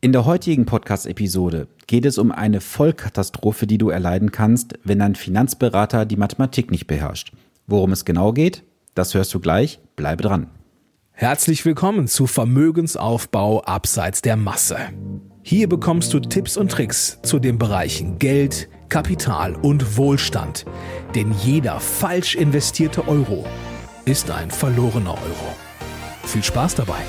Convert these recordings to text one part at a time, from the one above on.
In der heutigen Podcast-Episode geht es um eine Vollkatastrophe, die du erleiden kannst, wenn dein Finanzberater die Mathematik nicht beherrscht. Worum es genau geht, das hörst du gleich. Bleibe dran. Herzlich willkommen zu Vermögensaufbau abseits der Masse. Hier bekommst du Tipps und Tricks zu den Bereichen Geld, Kapital und Wohlstand. Denn jeder falsch investierte Euro ist ein verlorener Euro. Viel Spaß dabei!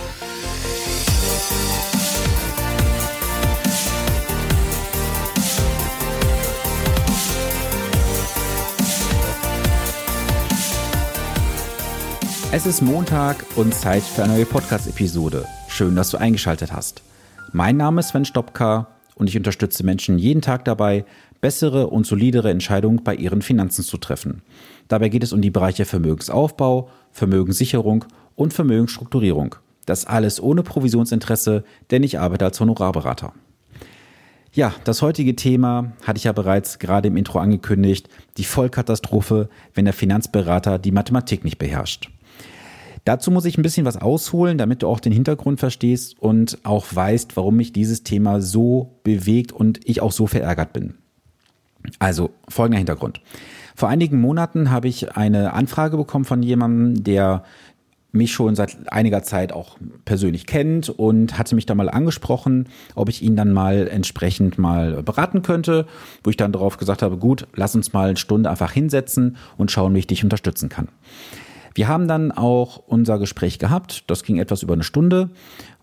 Es ist Montag und Zeit für eine neue Podcast-Episode. Schön, dass du eingeschaltet hast. Mein Name ist Sven Stopka und ich unterstütze Menschen jeden Tag dabei, bessere und solidere Entscheidungen bei ihren Finanzen zu treffen. Dabei geht es um die Bereiche Vermögensaufbau, Vermögenssicherung und Vermögensstrukturierung. Das alles ohne Provisionsinteresse, denn ich arbeite als Honorarberater. Ja, das heutige Thema hatte ich ja bereits gerade im Intro angekündigt, die Vollkatastrophe, wenn der Finanzberater die Mathematik nicht beherrscht. Dazu muss ich ein bisschen was ausholen, damit du auch den Hintergrund verstehst und auch weißt, warum mich dieses Thema so bewegt und ich auch so verärgert bin. Also folgender Hintergrund. Vor einigen Monaten habe ich eine Anfrage bekommen von jemandem, der mich schon seit einiger Zeit auch persönlich kennt und hatte mich da mal angesprochen, ob ich ihn dann mal entsprechend mal beraten könnte, wo ich dann darauf gesagt habe, gut, lass uns mal eine Stunde einfach hinsetzen und schauen, wie ich dich unterstützen kann. Wir haben dann auch unser Gespräch gehabt. Das ging etwas über eine Stunde.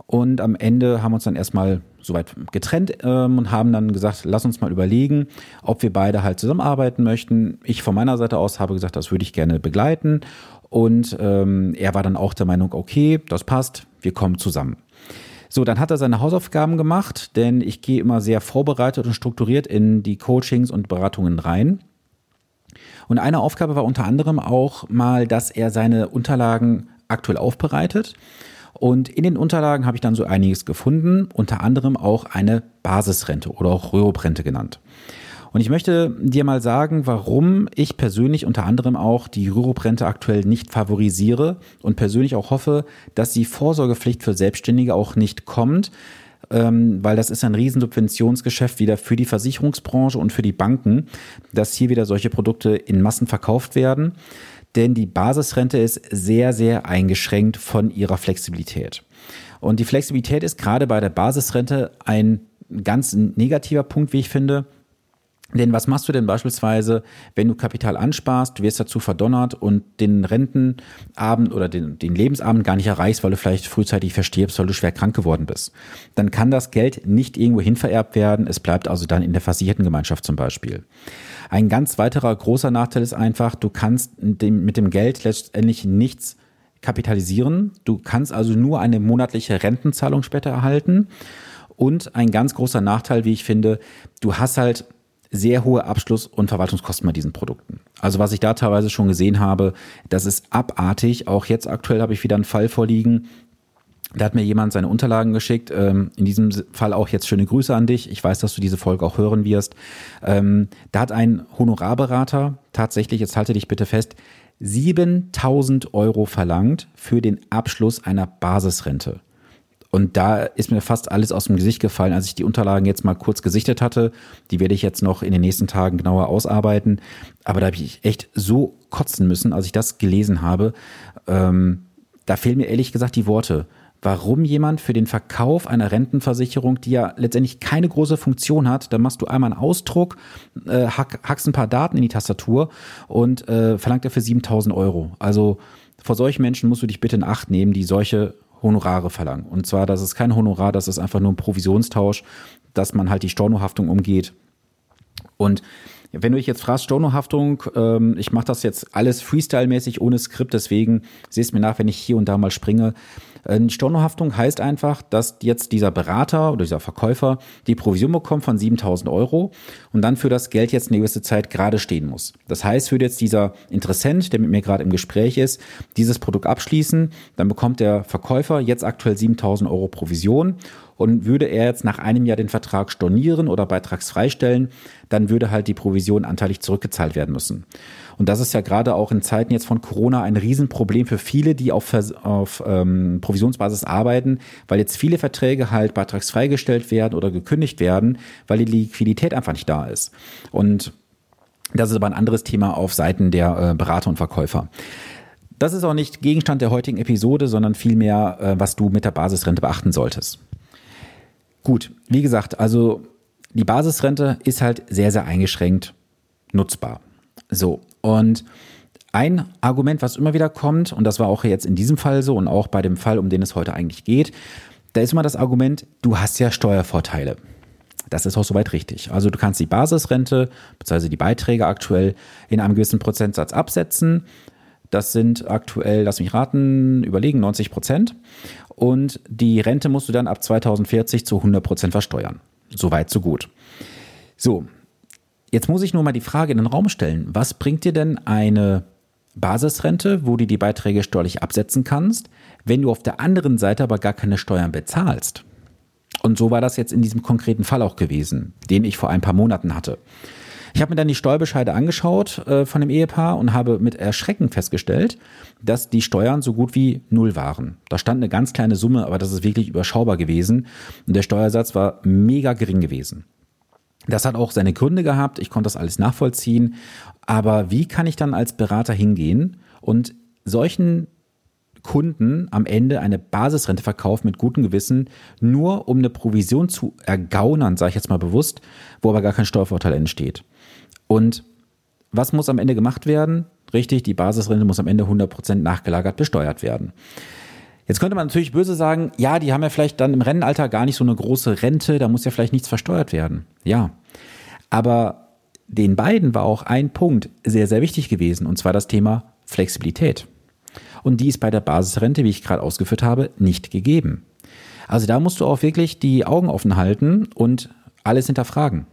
Und am Ende haben wir uns dann erstmal soweit getrennt ähm, und haben dann gesagt, lass uns mal überlegen, ob wir beide halt zusammenarbeiten möchten. Ich von meiner Seite aus habe gesagt, das würde ich gerne begleiten. Und ähm, er war dann auch der Meinung, okay, das passt, wir kommen zusammen. So, dann hat er seine Hausaufgaben gemacht, denn ich gehe immer sehr vorbereitet und strukturiert in die Coachings und Beratungen rein. Und eine Aufgabe war unter anderem auch mal, dass er seine Unterlagen aktuell aufbereitet. Und in den Unterlagen habe ich dann so einiges gefunden, unter anderem auch eine Basisrente oder auch Röhrobrente genannt. Und ich möchte dir mal sagen, warum ich persönlich unter anderem auch die Rürup-Rente aktuell nicht favorisiere und persönlich auch hoffe, dass die Vorsorgepflicht für Selbstständige auch nicht kommt, ähm, weil das ist ein Riesensubventionsgeschäft wieder für die Versicherungsbranche und für die Banken, dass hier wieder solche Produkte in Massen verkauft werden. Denn die Basisrente ist sehr, sehr eingeschränkt von ihrer Flexibilität. Und die Flexibilität ist gerade bei der Basisrente ein ganz negativer Punkt, wie ich finde. Denn was machst du denn beispielsweise, wenn du Kapital ansparst, du wirst dazu verdonnert und den Rentenabend oder den, den Lebensabend gar nicht erreichst, weil du vielleicht frühzeitig verstirbst, weil du schwer krank geworden bist. Dann kann das Geld nicht irgendwo hin vererbt werden. Es bleibt also dann in der versicherten Gemeinschaft zum Beispiel. Ein ganz weiterer großer Nachteil ist einfach, du kannst mit dem Geld letztendlich nichts kapitalisieren. Du kannst also nur eine monatliche Rentenzahlung später erhalten. Und ein ganz großer Nachteil, wie ich finde, du hast halt sehr hohe Abschluss- und Verwaltungskosten bei diesen Produkten. Also was ich da teilweise schon gesehen habe, das ist abartig. Auch jetzt aktuell habe ich wieder einen Fall vorliegen. Da hat mir jemand seine Unterlagen geschickt. Ähm, in diesem Fall auch jetzt schöne Grüße an dich. Ich weiß, dass du diese Folge auch hören wirst. Ähm, da hat ein Honorarberater tatsächlich, jetzt halte dich bitte fest, 7000 Euro verlangt für den Abschluss einer Basisrente. Und da ist mir fast alles aus dem Gesicht gefallen, als ich die Unterlagen jetzt mal kurz gesichtet hatte. Die werde ich jetzt noch in den nächsten Tagen genauer ausarbeiten. Aber da habe ich echt so kotzen müssen, als ich das gelesen habe. Ähm, da fehlen mir ehrlich gesagt die Worte. Warum jemand für den Verkauf einer Rentenversicherung, die ja letztendlich keine große Funktion hat, da machst du einmal einen Ausdruck, äh, hack, hackst ein paar Daten in die Tastatur und äh, verlangt dafür 7000 Euro. Also vor solchen Menschen musst du dich bitte in Acht nehmen, die solche Honorare verlangen. Und zwar, das ist kein Honorar, das ist einfach nur ein Provisionstausch, dass man halt die Stornohaftung umgeht. Und wenn du dich jetzt fragst, Stornohaftung, ähm, ich mache das jetzt alles Freestyle-mäßig ohne Skript, deswegen siehst mir nach, wenn ich hier und da mal springe. Äh, Stornohaftung heißt einfach, dass jetzt dieser Berater oder dieser Verkäufer die Provision bekommt von 7000 Euro und dann für das Geld jetzt eine gewisse Zeit gerade stehen muss. Das heißt, würde jetzt dieser Interessent, der mit mir gerade im Gespräch ist, dieses Produkt abschließen, dann bekommt der Verkäufer jetzt aktuell 7000 Euro Provision Und würde er jetzt nach einem Jahr den Vertrag stornieren oder beitragsfrei stellen, dann würde halt die Provision anteilig zurückgezahlt werden müssen. Und das ist ja gerade auch in Zeiten jetzt von Corona ein Riesenproblem für viele, die auf, auf ähm, Provisionsbasis arbeiten, weil jetzt viele Verträge halt beitragsfrei gestellt werden oder gekündigt werden, weil die Liquidität einfach nicht da ist. Und das ist aber ein anderes Thema auf Seiten der äh, Berater und Verkäufer. Das ist auch nicht Gegenstand der heutigen Episode, sondern vielmehr, äh, was du mit der Basisrente beachten solltest. Gut, wie gesagt, also die Basisrente ist halt sehr, sehr eingeschränkt nutzbar. So, und ein Argument, was immer wieder kommt, und das war auch jetzt in diesem Fall so und auch bei dem Fall, um den es heute eigentlich geht, da ist immer das Argument, du hast ja Steuervorteile. Das ist auch soweit richtig. Also du kannst die Basisrente bzw. die Beiträge aktuell in einem gewissen Prozentsatz absetzen. Das sind aktuell, lass mich raten, überlegen 90 Prozent. Und die Rente musst du dann ab 2040 zu 100 Prozent versteuern. Soweit, so gut. So, jetzt muss ich nur mal die Frage in den Raum stellen. Was bringt dir denn eine Basisrente, wo du die Beiträge steuerlich absetzen kannst, wenn du auf der anderen Seite aber gar keine Steuern bezahlst? Und so war das jetzt in diesem konkreten Fall auch gewesen, den ich vor ein paar Monaten hatte. Ich habe mir dann die Steuerbescheide angeschaut äh, von dem Ehepaar und habe mit Erschrecken festgestellt, dass die Steuern so gut wie null waren. Da stand eine ganz kleine Summe, aber das ist wirklich überschaubar gewesen. Und der Steuersatz war mega gering gewesen. Das hat auch seine Gründe gehabt. Ich konnte das alles nachvollziehen. Aber wie kann ich dann als Berater hingehen und solchen Kunden am Ende eine Basisrente verkauft mit gutem Gewissen, nur um eine Provision zu ergaunern, sage ich jetzt mal bewusst, wo aber gar kein Steuervorteil entsteht. Und was muss am Ende gemacht werden? Richtig, die Basisrente muss am Ende 100% nachgelagert besteuert werden. Jetzt könnte man natürlich böse sagen, ja, die haben ja vielleicht dann im Rennenalter gar nicht so eine große Rente, da muss ja vielleicht nichts versteuert werden. Ja, aber den beiden war auch ein Punkt sehr, sehr wichtig gewesen, und zwar das Thema Flexibilität. Und die ist bei der Basisrente, wie ich gerade ausgeführt habe, nicht gegeben. Also da musst du auch wirklich die Augen offen halten und alles hinterfragen.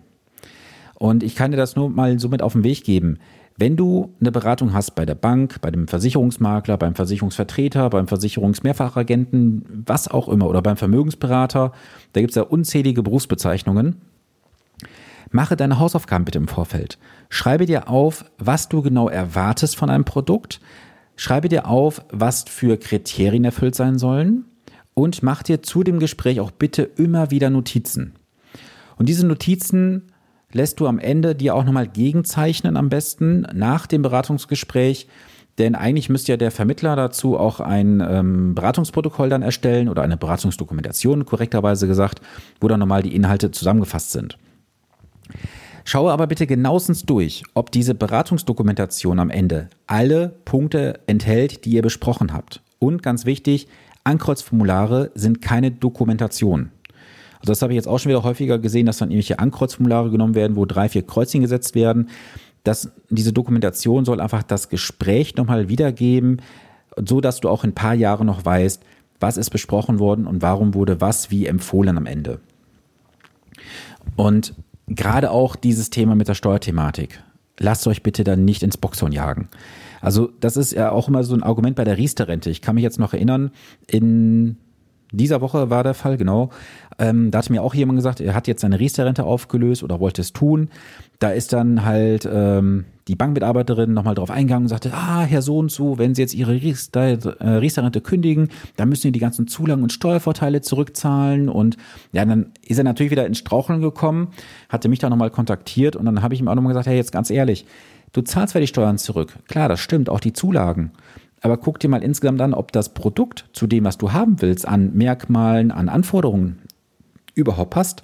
Und ich kann dir das nur mal so mit auf den Weg geben. Wenn du eine Beratung hast bei der Bank, bei dem Versicherungsmakler, beim Versicherungsvertreter, beim Versicherungsmehrfachagenten, was auch immer, oder beim Vermögensberater, da gibt es ja unzählige Berufsbezeichnungen. Mache deine Hausaufgaben bitte im Vorfeld. Schreibe dir auf, was du genau erwartest von einem Produkt, Schreibe dir auf, was für Kriterien erfüllt sein sollen und mach dir zu dem Gespräch auch bitte immer wieder Notizen. Und diese Notizen lässt du am Ende dir auch nochmal gegenzeichnen am besten nach dem Beratungsgespräch, denn eigentlich müsste ja der Vermittler dazu auch ein ähm, Beratungsprotokoll dann erstellen oder eine Beratungsdokumentation, korrekterweise gesagt, wo dann nochmal die Inhalte zusammengefasst sind. Schaue aber bitte genauestens durch, ob diese Beratungsdokumentation am Ende alle Punkte enthält, die ihr besprochen habt. Und ganz wichtig, Ankreuzformulare sind keine Dokumentation. Also das habe ich jetzt auch schon wieder häufiger gesehen, dass dann irgendwelche Ankreuzformulare genommen werden, wo drei, vier Kreuzchen gesetzt werden. Das, diese Dokumentation soll einfach das Gespräch nochmal wiedergeben, so dass du auch in ein paar Jahren noch weißt, was ist besprochen worden und warum wurde was wie empfohlen am Ende. Und gerade auch dieses Thema mit der Steuerthematik. Lasst euch bitte dann nicht ins Boxhorn jagen. Also das ist ja auch immer so ein Argument bei der Riester-Rente. Ich kann mich jetzt noch erinnern, in dieser Woche war der Fall, genau. Ähm, da hatte mir auch jemand gesagt, er hat jetzt seine Riester-Rente aufgelöst oder wollte es tun. Da ist dann halt ähm, die Bankmitarbeiterin nochmal drauf eingegangen und sagte, ah, Herr so und so, wenn Sie jetzt Ihre Riester-Rente kündigen, dann müssen Sie die ganzen Zulagen und Steuervorteile zurückzahlen. Und ja, dann ist er natürlich wieder ins Straucheln gekommen, hatte mich da nochmal kontaktiert und dann habe ich ihm auch nochmal gesagt, hey, jetzt ganz ehrlich, du zahlst zwar die Steuern zurück. Klar, das stimmt, auch die Zulagen. Aber guck dir mal insgesamt an, ob das Produkt zu dem, was du haben willst, an Merkmalen, an Anforderungen überhaupt passt.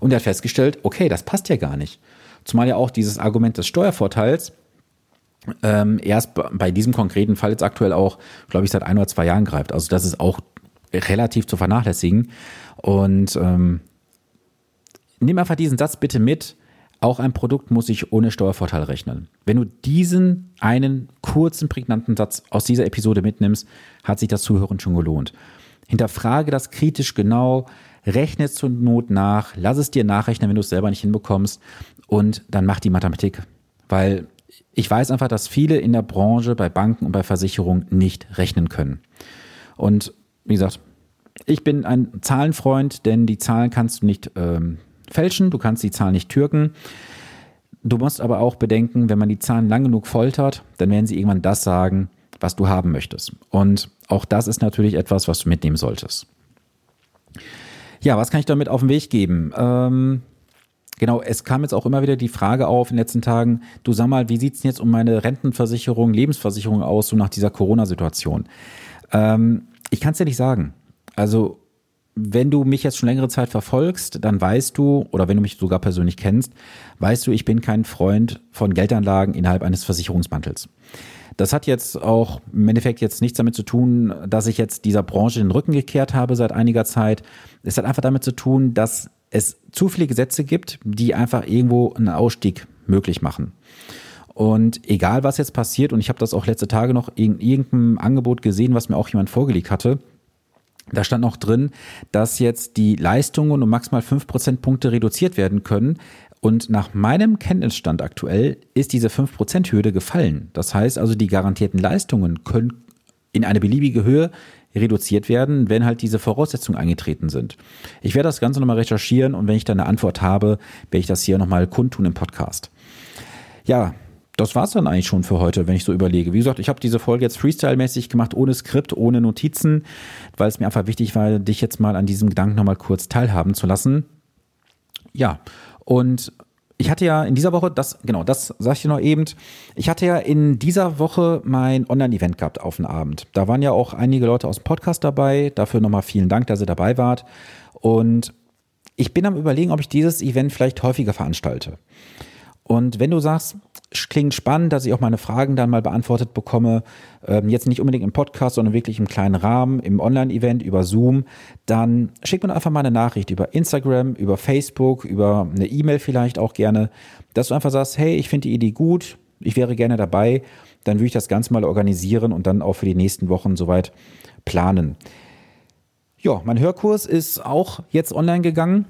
Und er hat festgestellt, okay, das passt ja gar nicht. Zumal ja auch dieses Argument des Steuervorteils ähm, erst bei diesem konkreten Fall jetzt aktuell auch, glaube ich, seit ein oder zwei Jahren greift. Also das ist auch relativ zu vernachlässigen. Und ähm, nimm einfach diesen Satz bitte mit. Auch ein Produkt muss sich ohne Steuervorteil rechnen. Wenn du diesen einen kurzen, prägnanten Satz aus dieser Episode mitnimmst, hat sich das Zuhören schon gelohnt. Hinterfrage das kritisch genau, rechne zur Not nach, lass es dir nachrechnen, wenn du es selber nicht hinbekommst und dann mach die Mathematik. Weil ich weiß einfach, dass viele in der Branche bei Banken und bei Versicherungen nicht rechnen können. Und wie gesagt, Ich bin ein Zahlenfreund, denn die Zahlen kannst du nicht ähm, fälschen, du kannst die Zahlen nicht türken. Du musst aber auch bedenken, wenn man die Zahlen lang genug foltert, dann werden sie irgendwann das sagen, was du haben möchtest. Und auch das ist natürlich etwas, was du mitnehmen solltest. Ja, was kann ich damit auf den Weg geben? Ähm, genau, es kam jetzt auch immer wieder die Frage auf in den letzten Tagen, du sag mal, wie sieht's denn jetzt um meine Rentenversicherung, Lebensversicherung aus, so nach dieser Corona-Situation? Ähm, ich kann es dir nicht sagen. Also wenn du mich jetzt schon längere Zeit verfolgst, dann weißt du, oder wenn du mich sogar persönlich kennst, weißt du, ich bin kein Freund von Geldanlagen innerhalb eines Versicherungsmantels. Das hat jetzt auch im Endeffekt jetzt nichts damit zu tun, dass ich jetzt dieser Branche den Rücken gekehrt habe seit einiger Zeit. Es hat einfach damit zu tun, dass es zu viele Gesetze gibt, die einfach irgendwo einen Ausstieg möglich machen. Und egal was jetzt passiert, und ich habe das auch letzte Tage noch in irgendeinem Angebot gesehen, was mir auch jemand vorgelegt hatte, da stand noch drin, dass jetzt die Leistungen um maximal fünf Prozentpunkte reduziert werden können. Und nach meinem Kenntnisstand aktuell ist diese 5%-Hürde gefallen. Das heißt also, die garantierten Leistungen können in eine beliebige Höhe reduziert werden, wenn halt diese Voraussetzungen eingetreten sind. Ich werde das Ganze nochmal recherchieren und wenn ich da eine Antwort habe, werde ich das hier nochmal kundtun im Podcast. Ja, das war's dann eigentlich schon für heute, wenn ich so überlege. Wie gesagt, ich habe diese Folge jetzt Freestyle-mäßig gemacht, ohne Skript, ohne Notizen, weil es mir einfach wichtig war, dich jetzt mal an diesem Gedanken nochmal kurz teilhaben zu lassen. Ja, und ich hatte ja in dieser Woche, das, genau, das sag ich dir noch eben, ich hatte ja in dieser Woche mein Online-Event gehabt auf den Abend. Da waren ja auch einige Leute aus dem Podcast dabei. Dafür nochmal vielen Dank, dass ihr dabei wart. Und ich bin am überlegen, ob ich dieses Event vielleicht häufiger veranstalte. Und wenn du sagst, klingt spannend, dass ich auch meine Fragen dann mal beantwortet bekomme. Ähm, jetzt nicht unbedingt im Podcast, sondern wirklich im kleinen Rahmen, im Online-Event über Zoom. Dann schickt mir einfach mal eine Nachricht über Instagram, über Facebook, über eine E-Mail vielleicht auch gerne, dass du einfach sagst, hey, ich finde die Idee gut, ich wäre gerne dabei. Dann würde ich das Ganze mal organisieren und dann auch für die nächsten Wochen soweit planen. Ja, mein Hörkurs ist auch jetzt online gegangen.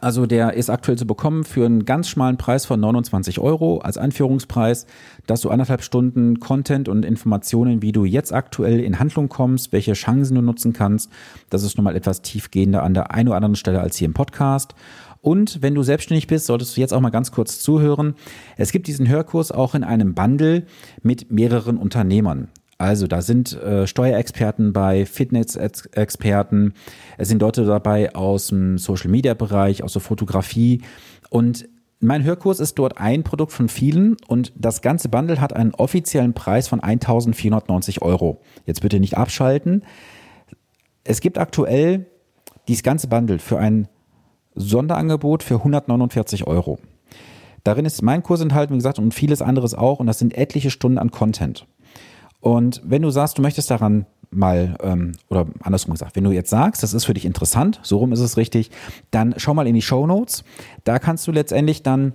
Also der ist aktuell zu bekommen für einen ganz schmalen Preis von 29 Euro als Einführungspreis, dass du anderthalb Stunden Content und Informationen, wie du jetzt aktuell in Handlung kommst, welche Chancen du nutzen kannst. Das ist nochmal etwas tiefgehender an der einen oder anderen Stelle als hier im Podcast. Und wenn du selbstständig bist, solltest du jetzt auch mal ganz kurz zuhören. Es gibt diesen Hörkurs auch in einem Bundle mit mehreren Unternehmern. Also da sind äh, Steuerexperten bei, Fitness-Experten, es sind Leute dabei aus dem Social-Media-Bereich, aus der Fotografie und mein Hörkurs ist dort ein Produkt von vielen und das ganze Bundle hat einen offiziellen Preis von 1490 Euro. Jetzt bitte nicht abschalten. Es gibt aktuell dieses ganze Bundle für ein Sonderangebot für 149 Euro. Darin ist mein Kurs enthalten, wie gesagt, und vieles anderes auch und das sind etliche Stunden an Content. Und wenn du sagst, du möchtest daran mal, ähm, oder andersrum gesagt, wenn du jetzt sagst, das ist für dich interessant, so rum ist es richtig, dann schau mal in die Show Notes. Da kannst du letztendlich dann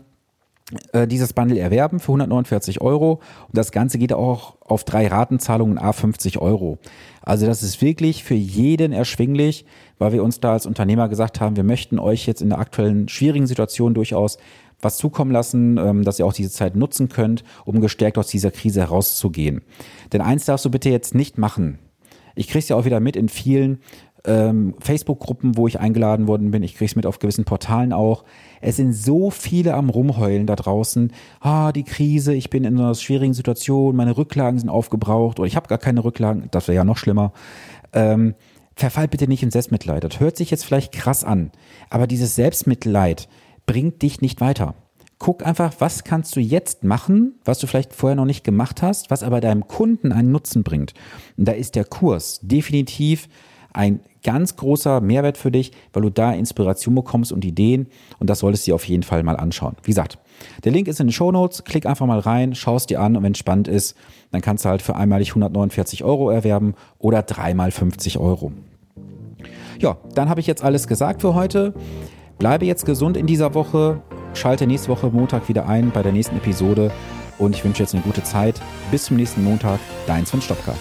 äh, dieses Bundle erwerben für 149 Euro. Und das Ganze geht auch auf drei Ratenzahlungen A 50 Euro. Also das ist wirklich für jeden erschwinglich, weil wir uns da als Unternehmer gesagt haben, wir möchten euch jetzt in der aktuellen schwierigen Situation durchaus was zukommen lassen, ähm, dass ihr auch diese Zeit nutzen könnt, um gestärkt aus dieser Krise herauszugehen. Denn eins darfst du bitte jetzt nicht machen. Ich krieg's ja auch wieder mit in vielen ähm, Facebook-Gruppen, wo ich eingeladen worden bin. Ich krieg's mit auf gewissen Portalen auch. Es sind so viele am Rumheulen da draußen. Ah, die Krise, ich bin in einer schwierigen Situation, meine Rücklagen sind aufgebraucht oder ich habe gar keine Rücklagen. Das wäre ja noch schlimmer. Ähm, verfall bitte nicht in Selbstmitleid. Das hört sich jetzt vielleicht krass an, aber dieses Selbstmitleid, bringt dich nicht weiter. Guck einfach, was kannst du jetzt machen, was du vielleicht vorher noch nicht gemacht hast, was aber deinem Kunden einen Nutzen bringt. Und da ist der Kurs definitiv ein ganz großer Mehrwert für dich, weil du da Inspiration bekommst und Ideen und das solltest du dir auf jeden Fall mal anschauen. Wie gesagt, der Link ist in den Show Notes, klick einfach mal rein, schau es dir an und wenn es spannend ist, dann kannst du halt für einmalig 149 Euro erwerben oder dreimal 50 Euro. Ja, dann habe ich jetzt alles gesagt für heute. Bleibe jetzt gesund in dieser Woche. Schalte nächste Woche Montag wieder ein bei der nächsten Episode. Und ich wünsche jetzt eine gute Zeit. Bis zum nächsten Montag. Dein Sven Stopka.